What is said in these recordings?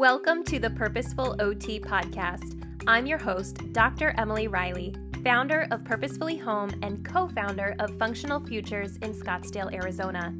Welcome to the Purposeful OT podcast. I'm your host, Dr. Emily Reilly, founder of Purposefully Home and co founder of Functional Futures in Scottsdale, Arizona.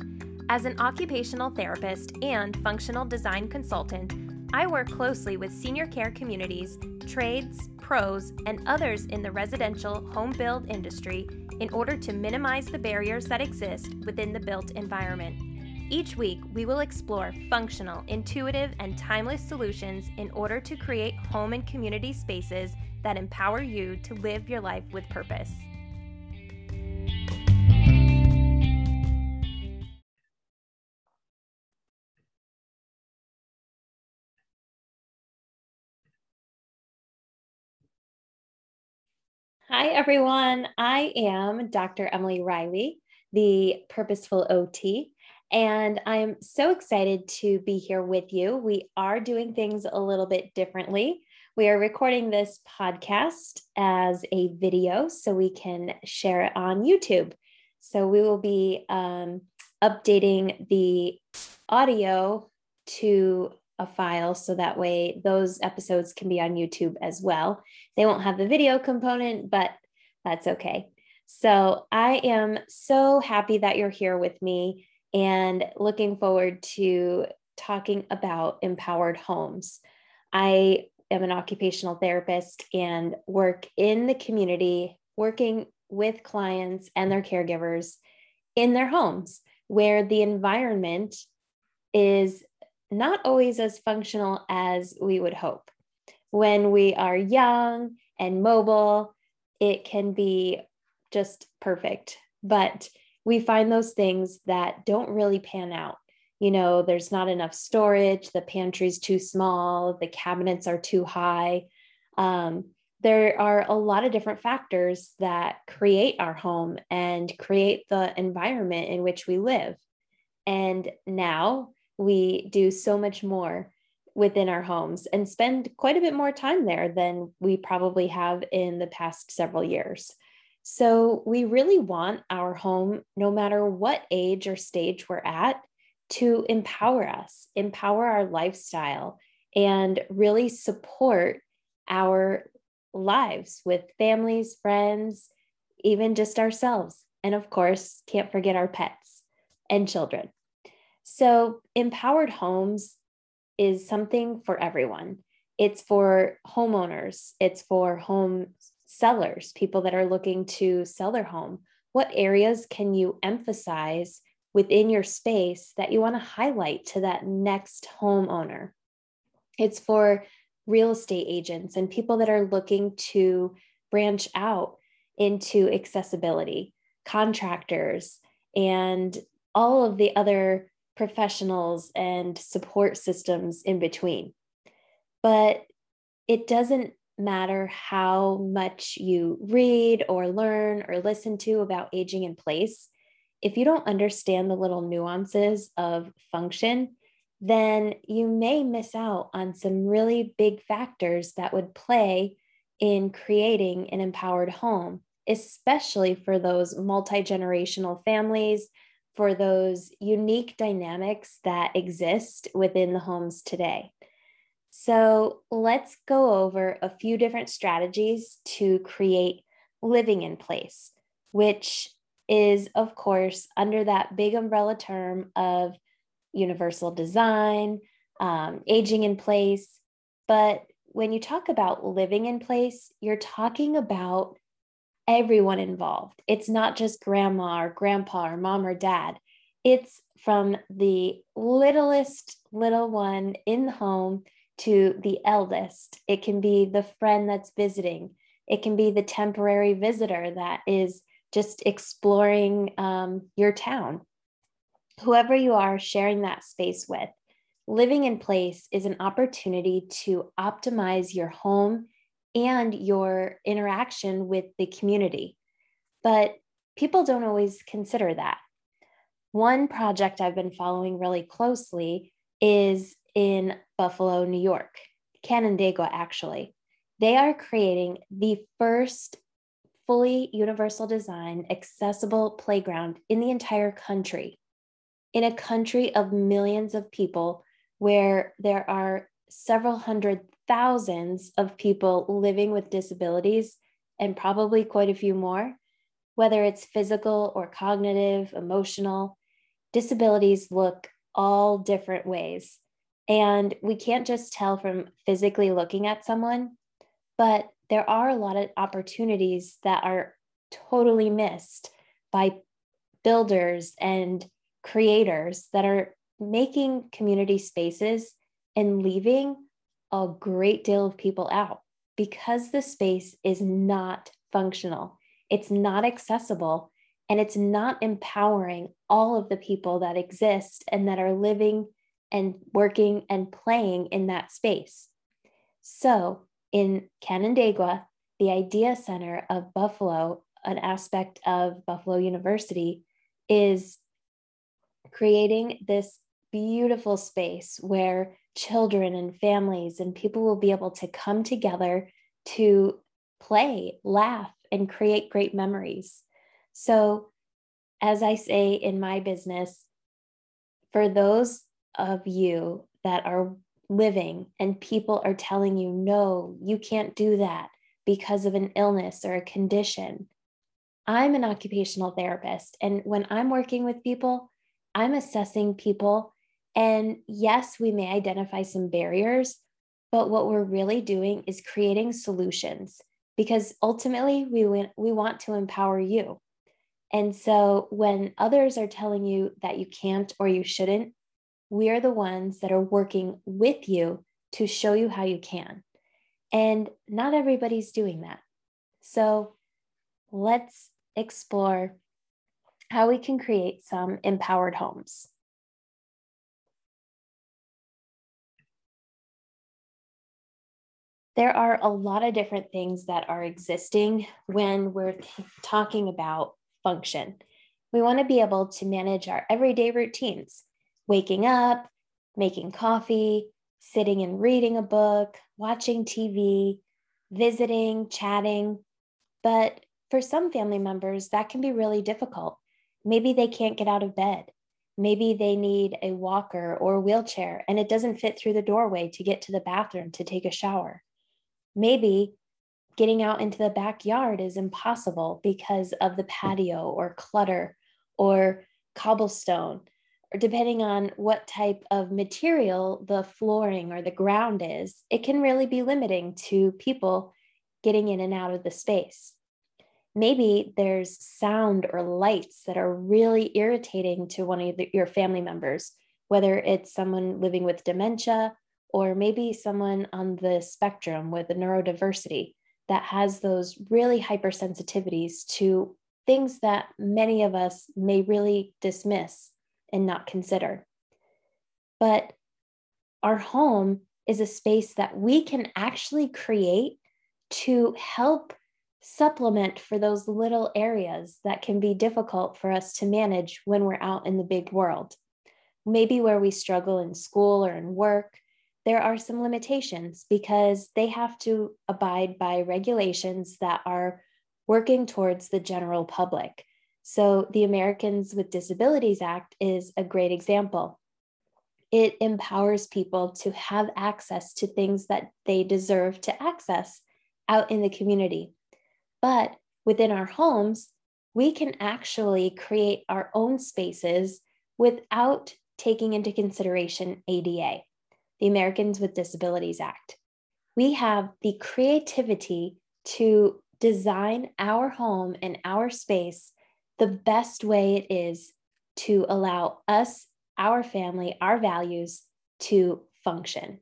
As an occupational therapist and functional design consultant, I work closely with senior care communities, trades, pros, and others in the residential home build industry in order to minimize the barriers that exist within the built environment. Each week, we will explore functional, intuitive, and timeless solutions in order to create home and community spaces that empower you to live your life with purpose. Hi, everyone. I am Dr. Emily Reilly, the Purposeful OT. And I'm so excited to be here with you. We are doing things a little bit differently. We are recording this podcast as a video so we can share it on YouTube. So we will be um, updating the audio to a file so that way those episodes can be on YouTube as well. They won't have the video component, but that's okay. So I am so happy that you're here with me and looking forward to talking about empowered homes. I am an occupational therapist and work in the community, working with clients and their caregivers in their homes where the environment is not always as functional as we would hope. When we are young and mobile, it can be just perfect. But we find those things that don't really pan out. You know, there's not enough storage, the pantry's too small, the cabinets are too high. Um, there are a lot of different factors that create our home and create the environment in which we live. And now we do so much more within our homes and spend quite a bit more time there than we probably have in the past several years. So, we really want our home, no matter what age or stage we're at, to empower us, empower our lifestyle, and really support our lives with families, friends, even just ourselves. And of course, can't forget our pets and children. So, empowered homes is something for everyone. It's for homeowners, it's for home sellers, people that are looking to sell their home, what areas can you emphasize within your space that you want to highlight to that next homeowner? It's for real estate agents and people that are looking to branch out into accessibility, contractors, and all of the other professionals and support systems in between. But it doesn't matter how much you read or learn or listen to about aging in place, if you don't understand the little nuances of function, then you may miss out on some really big factors that would play in creating an empowered home, especially for those multi generational families, for those unique dynamics that exist within the homes today. So let's go over a few different strategies to create living in place, which is, of course, under that big umbrella term of universal design, um, aging in place. But when you talk about living in place, you're talking about everyone involved. It's not just grandma or grandpa or mom or dad. It's from the littlest little one in the home to the eldest. It can be the friend that's visiting. It can be the temporary visitor that is just exploring um, your town. Whoever you are sharing that space with, living in place is an opportunity to optimize your home and your interaction with the community. But people don't always consider that. One project I've been following really closely is in Buffalo, New York, Canandaigua, actually. They are creating the first fully universal design, accessible playground in the entire country. In a country of millions of people where there are several hundred thousands of people living with disabilities and probably quite a few more, whether it's physical or cognitive, emotional. Disabilities look all different ways. And we can't just tell from physically looking at someone, but there are a lot of opportunities that are totally missed by builders and creators that are making community spaces and leaving a great deal of people out because the space is not functional, it's not accessible, and it's not empowering all of the people that exist and that are living and working and playing in that space. So, in Canandaigua, the Idea Center of Buffalo, an aspect of Buffalo University, is creating this beautiful space where children and families and people will be able to come together to play, laugh, and create great memories. So, as I say in my business, for those of you that are living and people are telling you, no, you can't do that because of an illness or a condition. I'm an occupational therapist. And when I'm working with people, I'm assessing people. And yes, we may identify some barriers, but what we're really doing is creating solutions because ultimately we, we want to empower you. And so when others are telling you that you can't or you shouldn't, we are the ones that are working with you to show you how you can. And not everybody's doing that. So let's explore how we can create some empowered homes. There are a lot of different things that are existing when we're talking about function. We want to be able to manage our everyday routines waking up, making coffee, sitting and reading a book, watching TV, visiting, chatting. But for some family members, that can be really difficult. Maybe they can't get out of bed. Maybe they need a walker or wheelchair and it doesn't fit through the doorway to get to the bathroom to take a shower. Maybe getting out into the backyard is impossible because of the patio or clutter or cobblestone depending on what type of material the flooring or the ground is, it can really be limiting to people getting in and out of the space. Maybe there's sound or lights that are really irritating to one of your family members, whether it's someone living with dementia or maybe someone on the spectrum with neurodiversity that has those really hypersensitivities to things that many of us may really dismiss and not consider. But our home is a space that we can actually create to help supplement for those little areas that can be difficult for us to manage when we're out in the big world. Maybe where we struggle in school or in work, there are some limitations because they have to abide by regulations that are working towards the general public. So, the Americans with Disabilities Act is a great example. It empowers people to have access to things that they deserve to access out in the community. But within our homes, we can actually create our own spaces without taking into consideration ADA, the Americans with Disabilities Act. We have the creativity to design our home and our space the best way it is to allow us, our family, our values to function.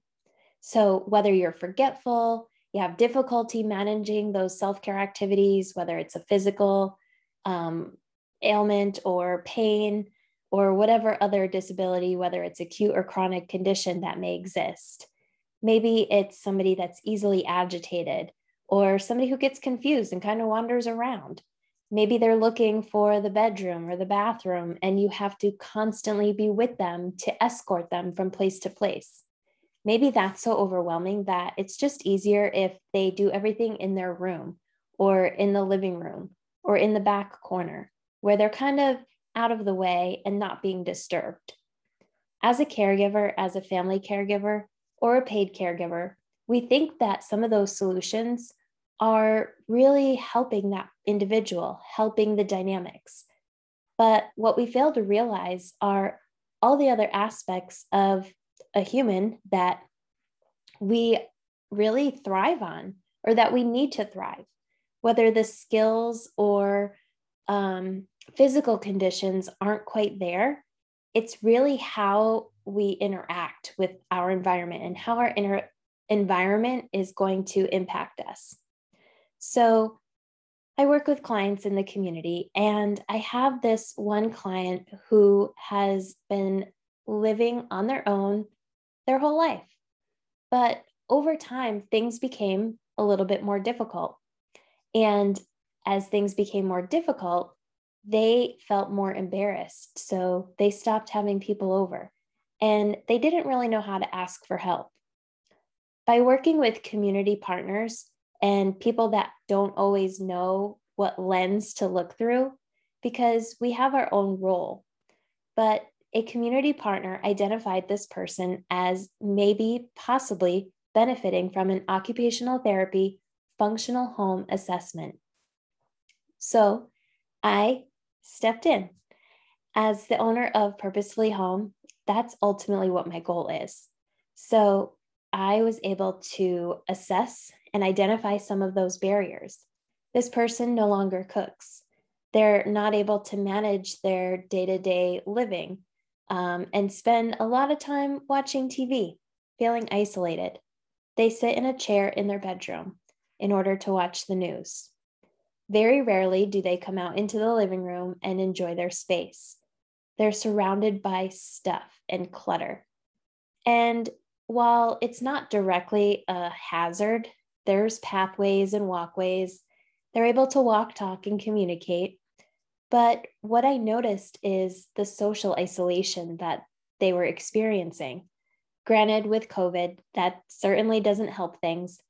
So, whether you're forgetful, you have difficulty managing those self care activities, whether it's a physical um, ailment or pain or whatever other disability, whether it's acute or chronic condition that may exist. Maybe it's somebody that's easily agitated or somebody who gets confused and kind of wanders around. Maybe they're looking for the bedroom or the bathroom, and you have to constantly be with them to escort them from place to place. Maybe that's so overwhelming that it's just easier if they do everything in their room or in the living room or in the back corner where they're kind of out of the way and not being disturbed. As a caregiver, as a family caregiver, or a paid caregiver, we think that some of those solutions are really helping that individual, helping the dynamics. But what we fail to realize are all the other aspects of a human that we really thrive on or that we need to thrive, whether the skills or um, physical conditions aren't quite there. It's really how we interact with our environment and how our inter- environment is going to impact us. So, I work with clients in the community, and I have this one client who has been living on their own their whole life. But over time, things became a little bit more difficult. And as things became more difficult, they felt more embarrassed. So they stopped having people over and they didn't really know how to ask for help. By working with community partners and people that don't always know what lens to look through, because we have our own role, but a community partner identified this person as maybe possibly benefiting from an occupational therapy functional home assessment. So I stepped in. As the owner of Purposefully Home, that's ultimately what my goal is. So I was able to assess and identify some of those barriers. This person no longer cooks. They're not able to manage their day to day living um, and spend a lot of time watching TV, feeling isolated. They sit in a chair in their bedroom in order to watch the news. Very rarely do they come out into the living room and enjoy their space. They're surrounded by stuff and clutter. And while it's not directly a hazard, there's pathways and walkways. They're able to walk, talk, and communicate. But what I noticed is the social isolation that they were experiencing. Granted, with COVID, that certainly doesn't help things,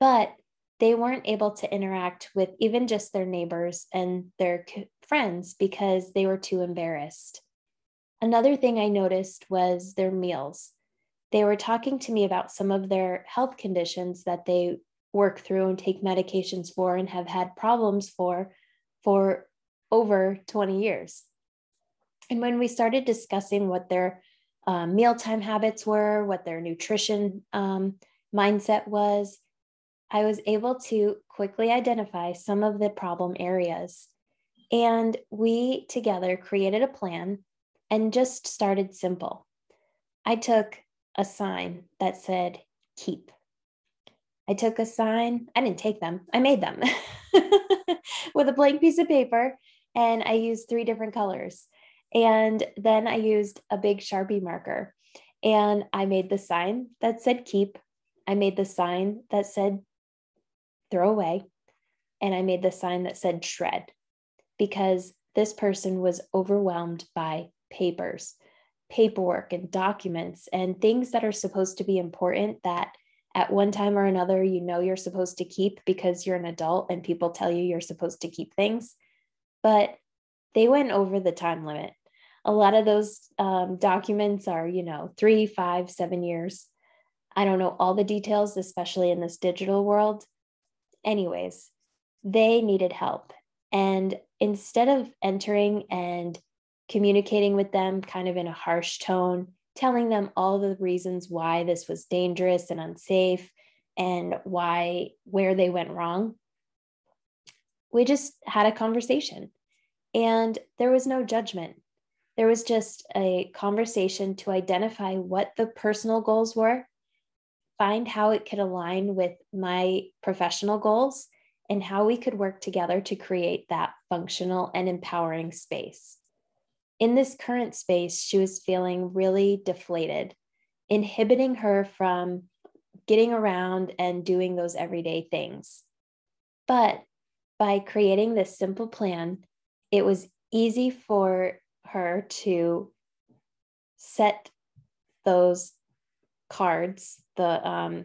but they weren't able to interact with even just their neighbors and their friends because they were too embarrassed. Another thing I noticed was their meals. They were talking to me about some of their health conditions that they work through and take medications for and have had problems for for over 20 years. And when we started discussing what their um, mealtime habits were, what their nutrition um, mindset was, I was able to quickly identify some of the problem areas. And we together created a plan and just started simple. I took a sign that said, keep. I took a sign, I didn't take them, I made them with a blank piece of paper, and I used three different colors. And then I used a big Sharpie marker and I made the sign that said keep. I made the sign that said throw away. And I made the sign that said shred because this person was overwhelmed by papers, paperwork, and documents and things that are supposed to be important that at one time or another you know you're supposed to keep because you're an adult and people tell you you're supposed to keep things. But they went over the time limit. A lot of those um, documents are, you know, three, five, seven years. I don't know all the details, especially in this digital world, anyways, they needed help. And instead of entering and communicating with them kind of in a harsh tone, telling them all the reasons why this was dangerous and unsafe and why where they went wrong, we just had a conversation and there was no judgment. There was just a conversation to identify what the personal goals were find how it could align with my professional goals and how we could work together to create that functional and empowering space. In this current space, she was feeling really deflated, inhibiting her from getting around and doing those everyday things. But by creating this simple plan, it was easy for her to set those cards, the um,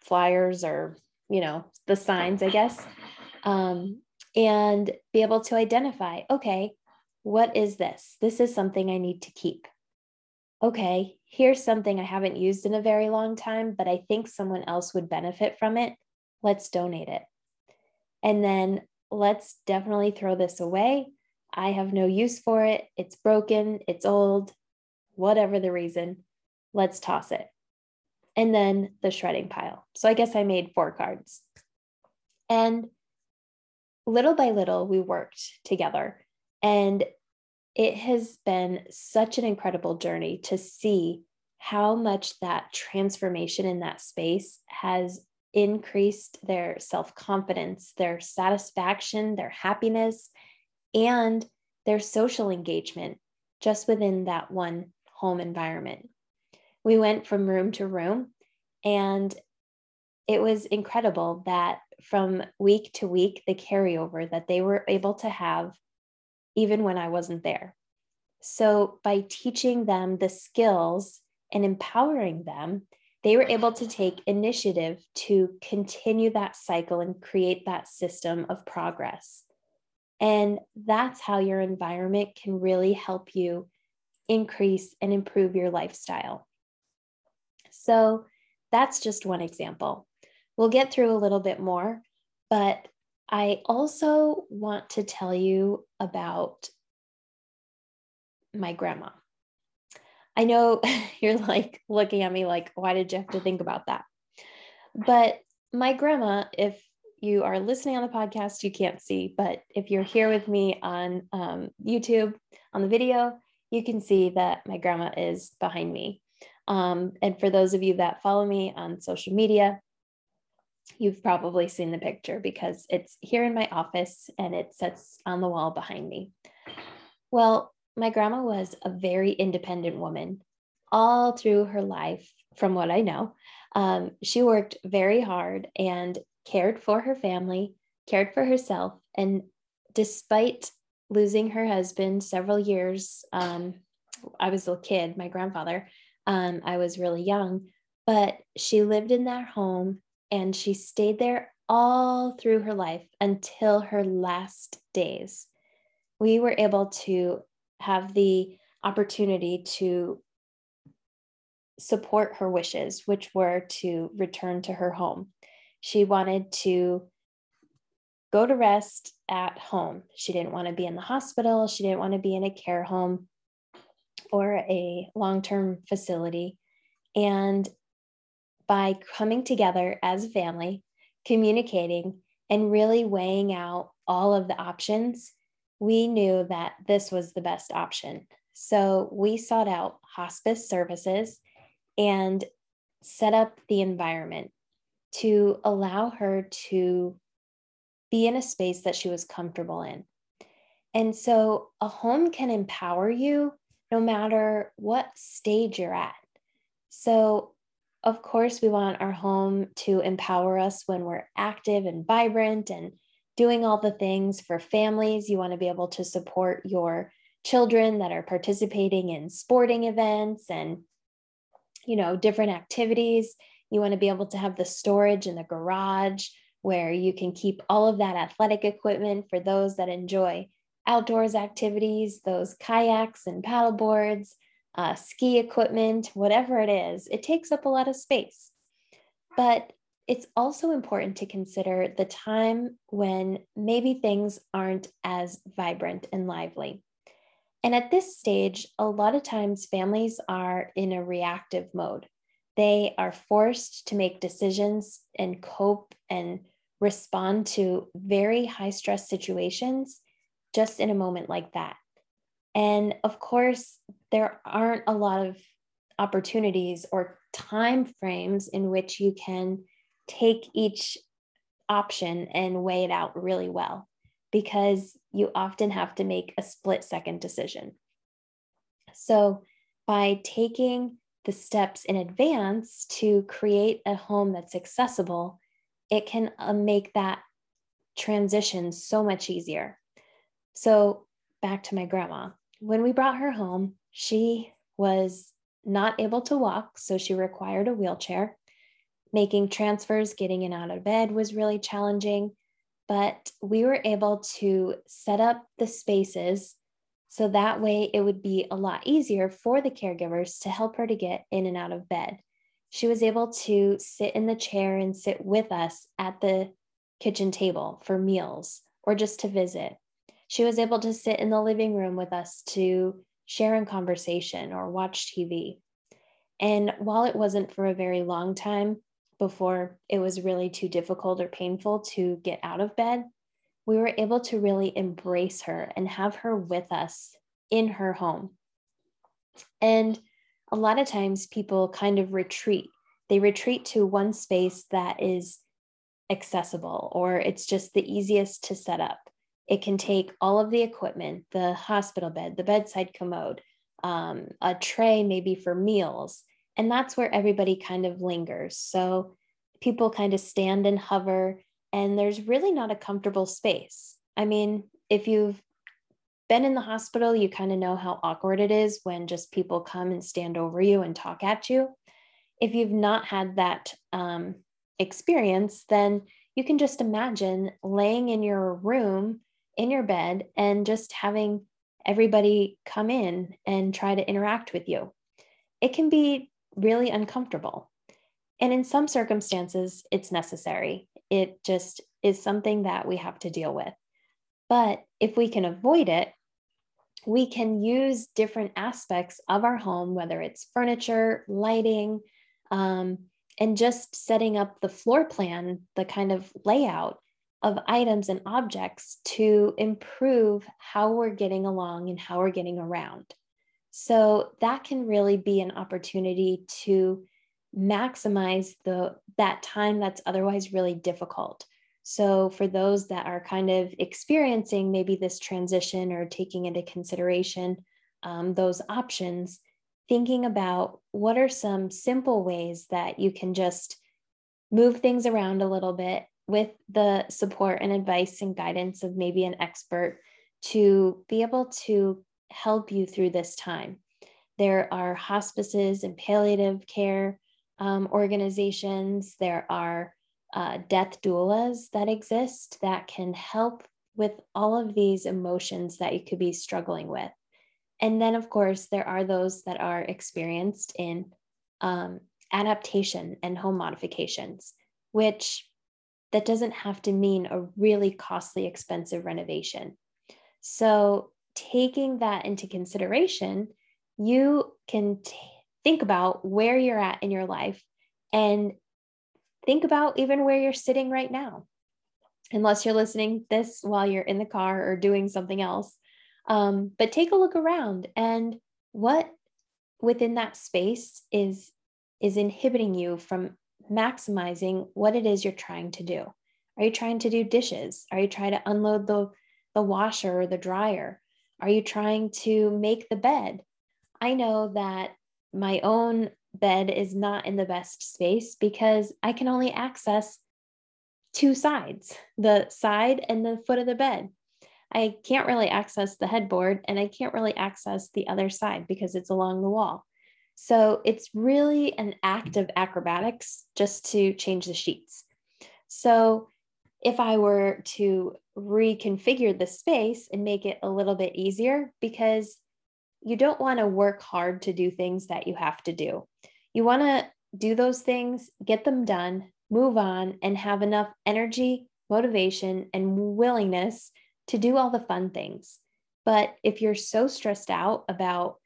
flyers or, you know, the signs, I guess, um, and be able to identify okay, what is this? This is something I need to keep. Okay, here's something I haven't used in a very long time, but I think someone else would benefit from it. Let's donate it. And then let's definitely throw this away. I have no use for it. It's broken, it's old, whatever the reason. Let's toss it. And then the shredding pile. So I guess I made four cards. And little by little, we worked together. And it has been such an incredible journey to see how much that transformation in that space has increased their self confidence, their satisfaction, their happiness, and their social engagement just within that one home environment. We went from room to room, and it was incredible that from week to week, the carryover that they were able to have even when I wasn't there. So, by teaching them the skills and empowering them, they were able to take initiative to continue that cycle and create that system of progress. And that's how your environment can really help you increase and improve your lifestyle. So, that's just one example. We'll get through a little bit more, but I also want to tell you about my grandma. I know you're like looking at me like, why did you have to think about that? But my grandma, if you are listening on the podcast, you can't see, but if you're here with me on um, YouTube on the video, you can see that my grandma is behind me. Um, and for those of you that follow me on social media, you've probably seen the picture because it's here in my office and it sits on the wall behind me. Well, my grandma was a very independent woman all through her life, from what I know. Um, she worked very hard and cared for her family, cared for herself. And despite losing her husband several years, um, I was a kid, my grandfather, um, I was really young, but she lived in that home and she stayed there all through her life until her last days. We were able to have the opportunity to support her wishes, which were to return to her home. She wanted to go to rest at home. She didn't want to be in the hospital. She didn't want to be in a care home or a long term facility. And by coming together as a family, communicating, and really weighing out all of the options, we knew that this was the best option. So we sought out hospice services and set up the environment to allow her to be in a space that she was comfortable in. And so a home can empower you no matter what stage you're at. So of course, we want our home to empower us when we're active and vibrant and doing all the things for families. You want to be able to support your children that are participating in sporting events and you know different activities you want to be able to have the storage in the garage where you can keep all of that athletic equipment for those that enjoy outdoors activities those kayaks and paddle boards uh, ski equipment, whatever it is, it takes up a lot of space. But it's also important to consider the time when maybe things aren't as vibrant and lively. And at this stage, a lot of times families are in a reactive mode. They are forced to make decisions and cope and respond to very high stress situations just in a moment like that. And of course, there aren't a lot of opportunities or time frames in which you can take each option and weigh it out really well because you often have to make a split second decision. So, by taking the steps in advance to create a home that's accessible, it can uh, make that transition so much easier. So, back to my grandma when we brought her home, she was not able to walk, so she required a wheelchair. Making transfers, getting in out of bed was really challenging, but we were able to set up the spaces So that way it would be a lot easier for the caregivers to help her to get in and out of bed. She was able to sit in the chair and sit with us at the kitchen table for meals or just to visit. She was able to sit in the living room with us to share in conversation or watch TV. And while it wasn't for a very long time before it was really too difficult or painful to get out of bed, we were able to really embrace her and have her with us in her home. And a lot of times people kind of retreat. They retreat to one space that is accessible or it's just the easiest to set up. It can take all of the equipment, the hospital bed, the bedside commode, um, a tray maybe for meals. And that's where everybody kind of lingers. So people kind of stand and hover and there's really not a comfortable space. I mean, if you've been in the hospital, you kind of know how awkward it is when just people come and stand over you and talk at you. If you've not had that um, experience, then you can just imagine laying in your room, in your bed, and just having everybody come in and try to interact with you. It can be really uncomfortable. And in some circumstances, it's necessary it just is something that we have to deal with. But if we can avoid it, we can use different aspects of our home, whether it's furniture, lighting, um, and just setting up the floor plan, the kind of layout of items and objects to improve how we're getting along and how we're getting around. So that can really be an opportunity to maximize the that time that's otherwise really difficult so for those that are kind of experiencing maybe this transition or taking into consideration um, those options thinking about what are some simple ways that you can just move things around a little bit with the support and advice and guidance of maybe an expert to be able to help you through this time. There are hospices and palliative care um, organizations. There are uh, death doulas that exist that can help with all of these emotions that you could be struggling with. And then, of course, there are those that are experienced in um, adaptation and home modifications, which that doesn't have to mean a really costly, expensive renovation. So, taking that into consideration, you can t- think about where you're at in your life and think about even where you're sitting right now unless you're listening this while you're in the car or doing something else um, but take a look around and what within that space is is inhibiting you from maximizing what it is you're trying to do are you trying to do dishes are you trying to unload the the washer or the dryer are you trying to make the bed i know that my own bed is not in the best space because I can only access two sides the side and the foot of the bed. I can't really access the headboard and I can't really access the other side because it's along the wall. So it's really an act of acrobatics just to change the sheets. So if I were to reconfigure the space and make it a little bit easier, because you don't want to work hard to do things that you have to do. You want to do those things, get them done, move on, and have enough energy, motivation, and willingness to do all the fun things. But if you're so stressed out about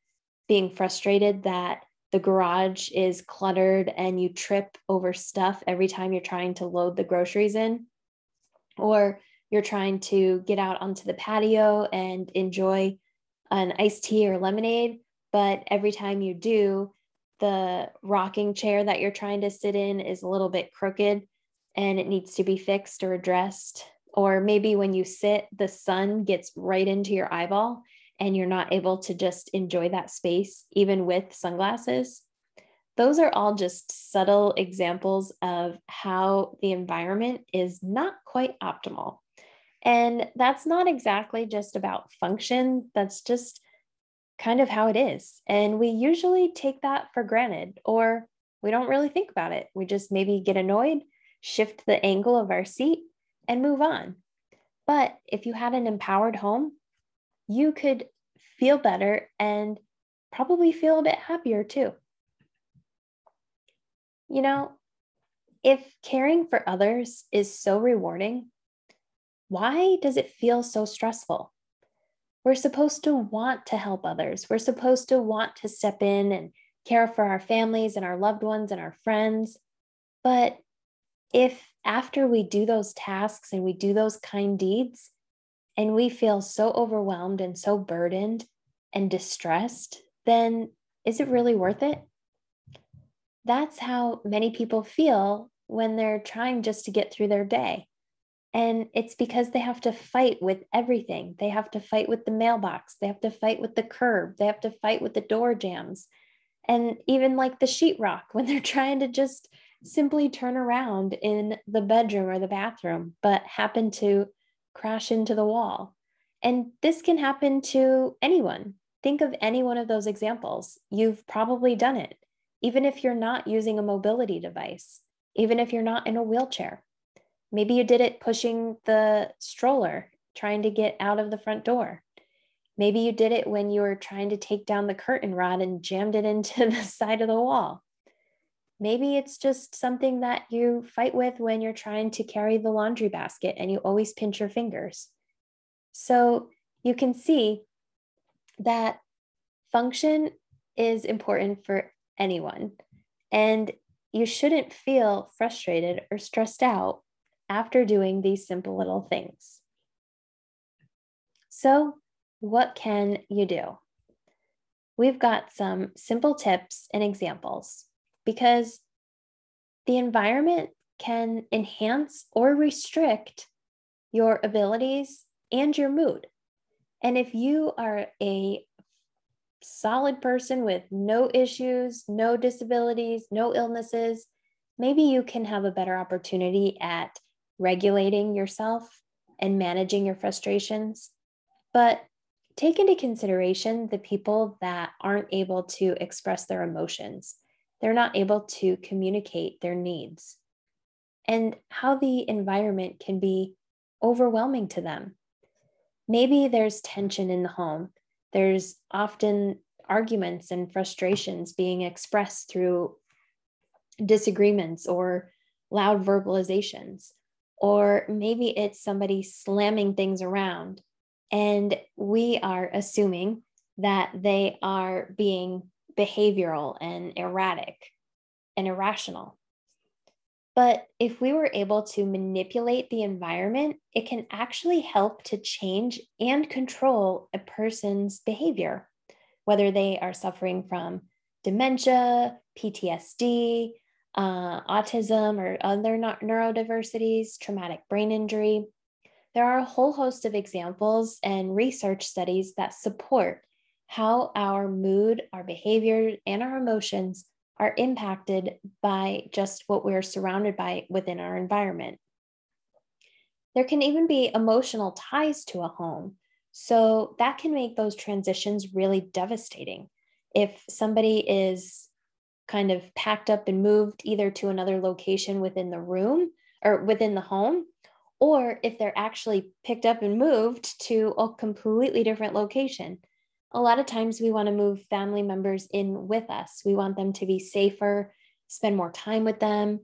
being frustrated that the garage is cluttered and you trip over stuff every time you're trying to load the groceries in, or you're trying to get out onto the patio and enjoy an iced tea or lemonade, but every time you do, the rocking chair that you're trying to sit in is a little bit crooked and it needs to be fixed or addressed. Or maybe when you sit, the sun gets right into your eyeball and you're not able to just enjoy that space, even with sunglasses. Those are all just subtle examples of how the environment is not quite optimal. And that's not exactly just about function, that's just kind of how it is. And we usually take that for granted, or we don't really think about it. We just maybe get annoyed, shift the angle of our seat, and move on. But if you had an empowered home, you could feel better and probably feel a bit happier too. You know, if caring for others is so rewarding, why does it feel so stressful? We're supposed to want to help others. We're supposed to want to step in and care for our families and our loved ones and our friends. But if after we do those tasks and we do those kind deeds, and we feel so overwhelmed and so burdened and distressed, then is it really worth it? That's how many people feel when they're trying just to get through their day. And it's because they have to fight with everything. They have to fight with the mailbox. They have to fight with the curb. They have to fight with the door jambs. And even like the sheetrock when they're trying to just simply turn around in the bedroom or the bathroom, but happen to crash into the wall. And this can happen to anyone. Think of any one of those examples. You've probably done it, even if you're not using a mobility device, even if you're not in a wheelchair. Maybe you did it pushing the stroller, trying to get out of the front door. Maybe you did it when you were trying to take down the curtain rod and jammed it into the side of the wall. Maybe it's just something that you fight with when you're trying to carry the laundry basket and you always pinch your fingers. So you can see that function is important for anyone. And you shouldn't feel frustrated or stressed out after doing these simple little things. So, what can you do? We've got some simple tips and examples because the environment can enhance or restrict your abilities and your mood. And if you are a solid person with no issues, no disabilities, no illnesses, maybe you can have a better opportunity at regulating yourself and managing your frustrations. But take into consideration the people that aren't able to express their emotions they're not able to communicate their needs and how the environment can be overwhelming to them. Maybe there's tension in the home. There's often arguments and frustrations being expressed through disagreements or loud verbalizations. Or maybe it's somebody slamming things around, and we are assuming that they are being behavioral and erratic and irrational. But if we were able to manipulate the environment, it can actually help to change and control a person's behavior, whether they are suffering from dementia, PTSD, uh, autism, or other neurodiversities, traumatic brain injury. There are a whole host of examples and research studies that support how our mood, our behavior, and our emotions are impacted by just what we're surrounded by within our environment. There can even be emotional ties to a home. So that can make those transitions really devastating. If somebody is kind of packed up and moved either to another location within the room or within the home, or if they're actually picked up and moved to a completely different location a lot of times we want to move family members in with us. We want them to be safer, spend more time with them.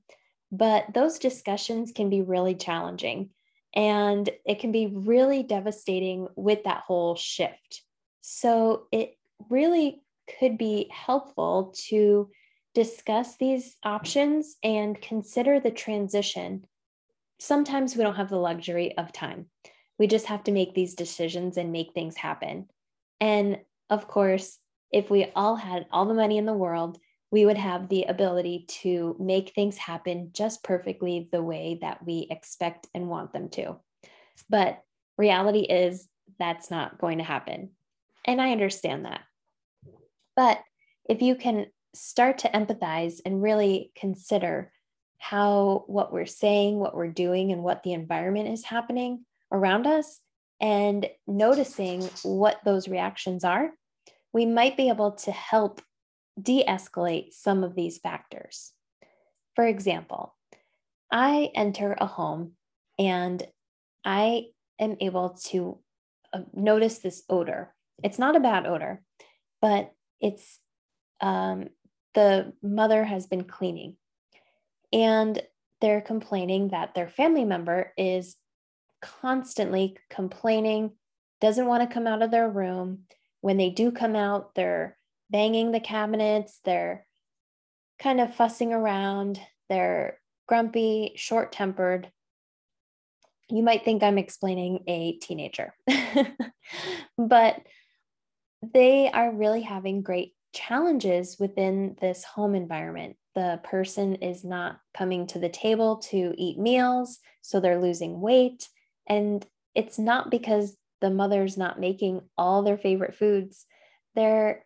But those discussions can be really challenging and it can be really devastating with that whole shift. So it really could be helpful to discuss these options and consider the transition. Sometimes we don't have the luxury of time. We just have to make these decisions and make things happen. And of course, if we all had all the money in the world, we would have the ability to make things happen just perfectly the way that we expect and want them to. But reality is that's not going to happen. And I understand that. But if you can start to empathize and really consider how what we're saying, what we're doing, and what the environment is happening around us, and noticing what those reactions are, we might be able to help de escalate some of these factors. For example, I enter a home and I am able to uh, notice this odor It's not a bad odor, but it's um, the mother has been cleaning and they're complaining that their family member is constantly complaining, doesn't want to come out of their room. When they do come out, they're banging the cabinets, they're kind of fussing around, they're grumpy, short tempered. You might think I'm explaining a teenager, but they are really having great challenges within this home environment. The person is not coming to the table to eat meals, so they're losing weight. And it's not because the mother's not making all their favorite foods. They're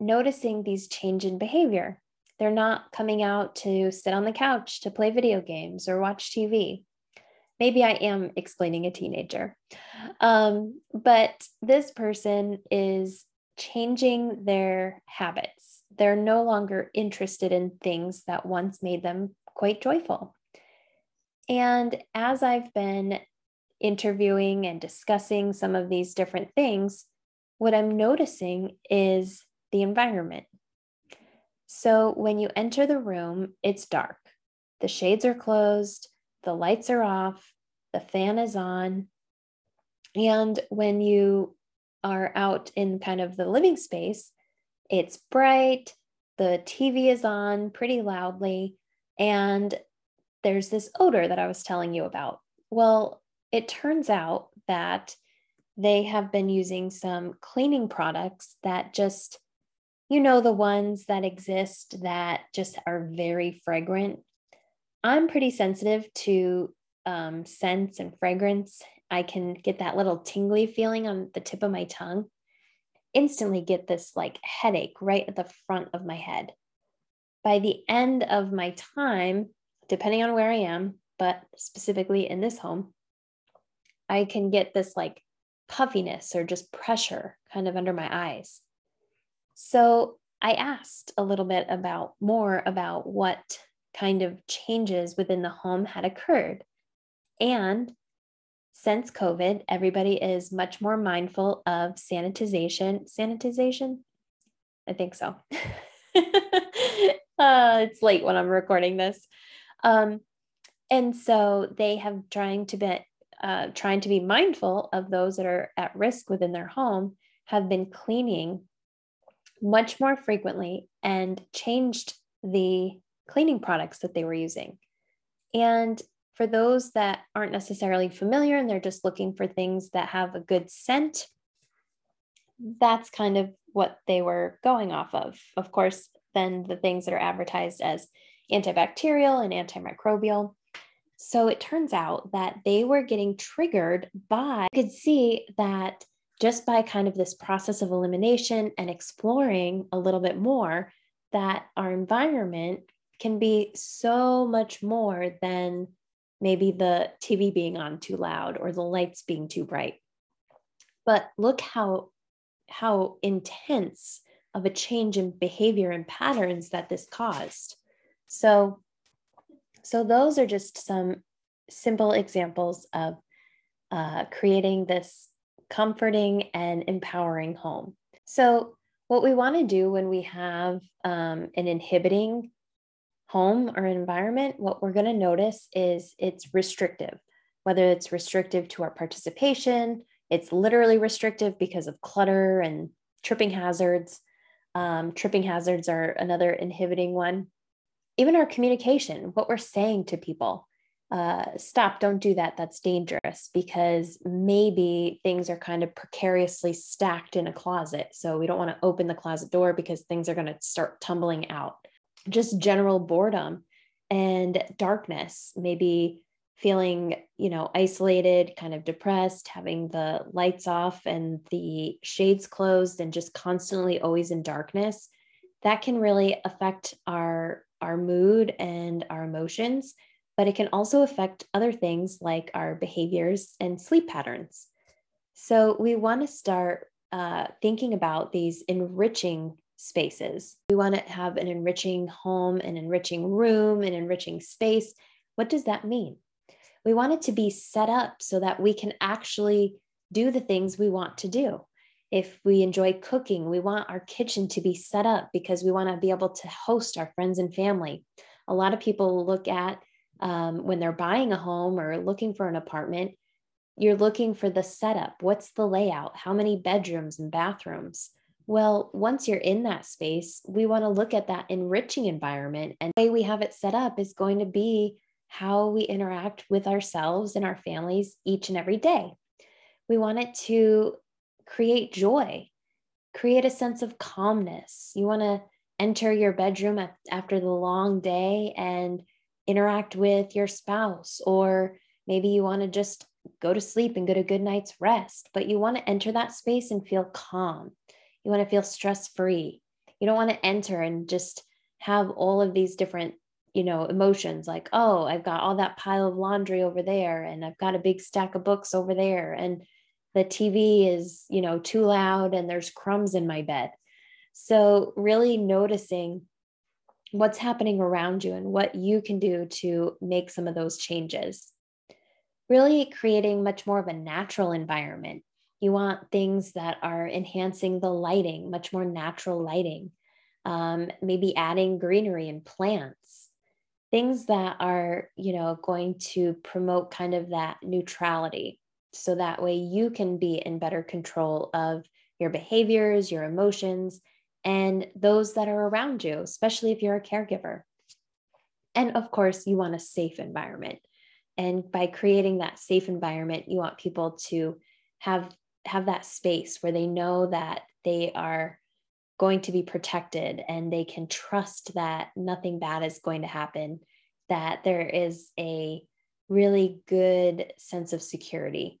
noticing these change in behavior. They're not coming out to sit on the couch to play video games or watch TV. Maybe I am explaining a teenager. Um, but this person is changing their habits. They're no longer interested in things that once made them quite joyful. And as I've been interviewing and discussing some of these different things, what I'm noticing is the environment. So when you enter the room, it's dark. The shades are closed, the lights are off, the fan is on. And when you are out in kind of the living space, it's bright, the TV is on pretty loudly, and there's this odor that I was telling you about. Well, it turns out that they have been using some cleaning products that just, you know, the ones that exist that just are very fragrant. I'm pretty sensitive to um, scents and fragrance I can get that little tingly feeling on the tip of my tongue, instantly get this like headache right at the front of my head. By the end of my time, depending on where I am, but specifically in this home, I can get this like puffiness or just pressure kind of under my eyes. So I asked a little bit about more about what kind of changes within the home had occurred. And since COVID, everybody is much more mindful of sanitization. Sanitization? I think so. uh, it's late when I'm recording this. Um, and so they have trying to be uh, trying to be mindful of those that are at risk within their home have been cleaning much more frequently and changed the cleaning products that they were using. And for those that aren't necessarily familiar and they're just looking for things that have a good scent, that's kind of what they were going off of. Of course, then the things that are advertised as antibacterial and antimicrobial. So it turns out that they were getting triggered by, you could see that just by kind of this process of elimination and exploring a little bit more, that our environment can be so much more than maybe the TV being on too loud or the lights being too bright. But look how how intense of a change in behavior and patterns that this caused. So so those are just some simple examples of uh, creating this comforting and empowering home. So what we want to do when we have um, an inhibiting home or environment, what we're going to notice is it's restrictive, whether it's restrictive to our participation, it's literally restrictive because of clutter and tripping hazards. Um, tripping hazards are another inhibiting one. Even our communication, what we're saying to people. Uh, stop, don't do that. That's dangerous because maybe things are kind of precariously stacked in a closet. So we don't want to open the closet door because things are going to start tumbling out just general boredom and darkness, maybe feeling, you know, isolated, kind of depressed, having the lights off and the shades closed and just constantly always in darkness, that can really affect our our mood and our emotions, but it can also affect other things like our behaviors and sleep patterns. So we want to start uh, thinking about these enriching spaces. We want to have an enriching home, an enriching room, an enriching space. What does that mean? We want it to be set up so that we can actually do the things we want to do. If we enjoy cooking, we want our kitchen to be set up because we want to be able to host our friends and family. A lot of people look at um, when they're buying a home or looking for an apartment, you're looking for the setup. What's the layout? How many bedrooms and bathrooms? Well, once you're in that space, we want to look at that enriching environment. And the way we have it set up is going to be how we interact with ourselves and our families each and every day. We want it to create joy, create a sense of calmness. You want to enter your bedroom after the long day and interact with your spouse, or maybe you want to just go to sleep and get a good night's rest, but you want to enter that space and feel calm. You want to feel stress free. You don't want to enter and just have all of these different, you know, emotions like, oh, I've got all that pile of laundry over there, and I've got a big stack of books over there, and the TV is, you know, too loud, and there's crumbs in my bed. So, really noticing what's happening around you and what you can do to make some of those changes. Really creating much more of a natural environment. You want things that are enhancing the lighting, much more natural lighting. Um, maybe adding greenery and plants, things that are, you know, going to promote kind of that neutrality. So that way you can be in better control of your behaviors, your emotions, and those that are around you, especially if you're a caregiver. And of course, you want a safe environment. And by creating that safe environment, you want people to have have that space where they know that they are going to be protected and they can trust that nothing bad is going to happen, that there is a really good sense of security.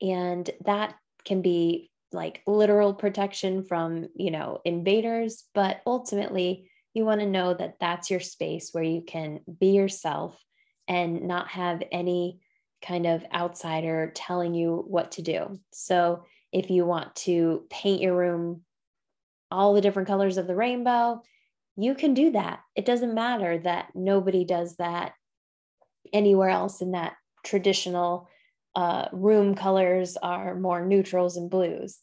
And that can be like literal protection from, you know, invaders, but ultimately you want to know that that's your space where you can be yourself and not have any kind of outsider telling you what to do. So if you want to paint your room all the different colors of the rainbow, you can do that. It doesn't matter that nobody does that anywhere else in that traditional uh, room colors are more neutrals and blues.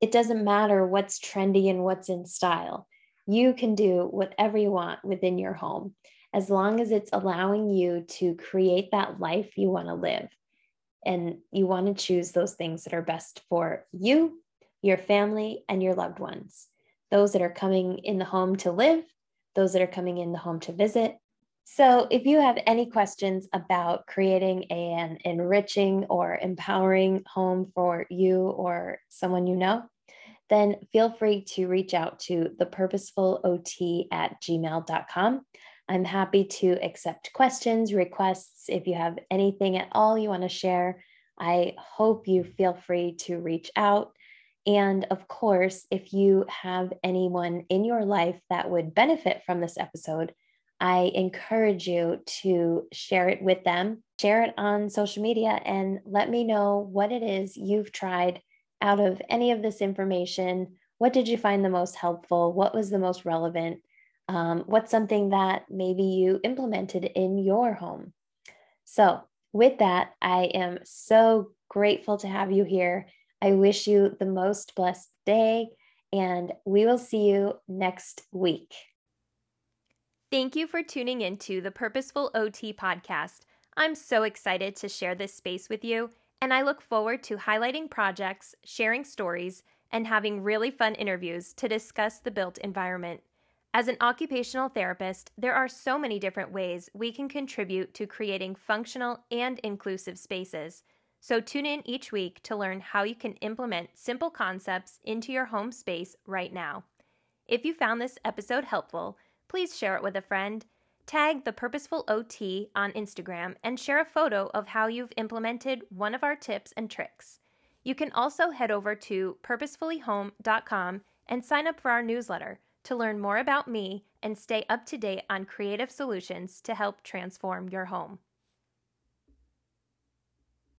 It doesn't matter what's trendy and what's in style. You can do whatever you want within your home as long as it's allowing you to create that life you want to live. And you want to choose those things that are best for you, your family, and your loved ones. Those that are coming in the home to live, those that are coming in the home to visit, so, if you have any questions about creating an enriching or empowering home for you or someone you know, then feel free to reach out to thepurposefulot at gmail.com. I'm happy to accept questions, requests. If you have anything at all you want to share, I hope you feel free to reach out. And of course, if you have anyone in your life that would benefit from this episode, I encourage you to share it with them, share it on social media, and let me know what it is you've tried out of any of this information. What did you find the most helpful? What was the most relevant? Um, what's something that maybe you implemented in your home? So, with that, I am so grateful to have you here. I wish you the most blessed day, and we will see you next week. Thank you for tuning into the Purposeful OT podcast. I'm so excited to share this space with you, and I look forward to highlighting projects, sharing stories, and having really fun interviews to discuss the built environment. As an occupational therapist, there are so many different ways we can contribute to creating functional and inclusive spaces. So tune in each week to learn how you can implement simple concepts into your home space right now. If you found this episode helpful, please share it with a friend. Tag the Purposeful OT on Instagram and share a photo of how you've implemented one of our tips and tricks. You can also head over to purposefullyhome.com and sign up for our newsletter to learn more about me and stay up to date on creative solutions to help transform your home.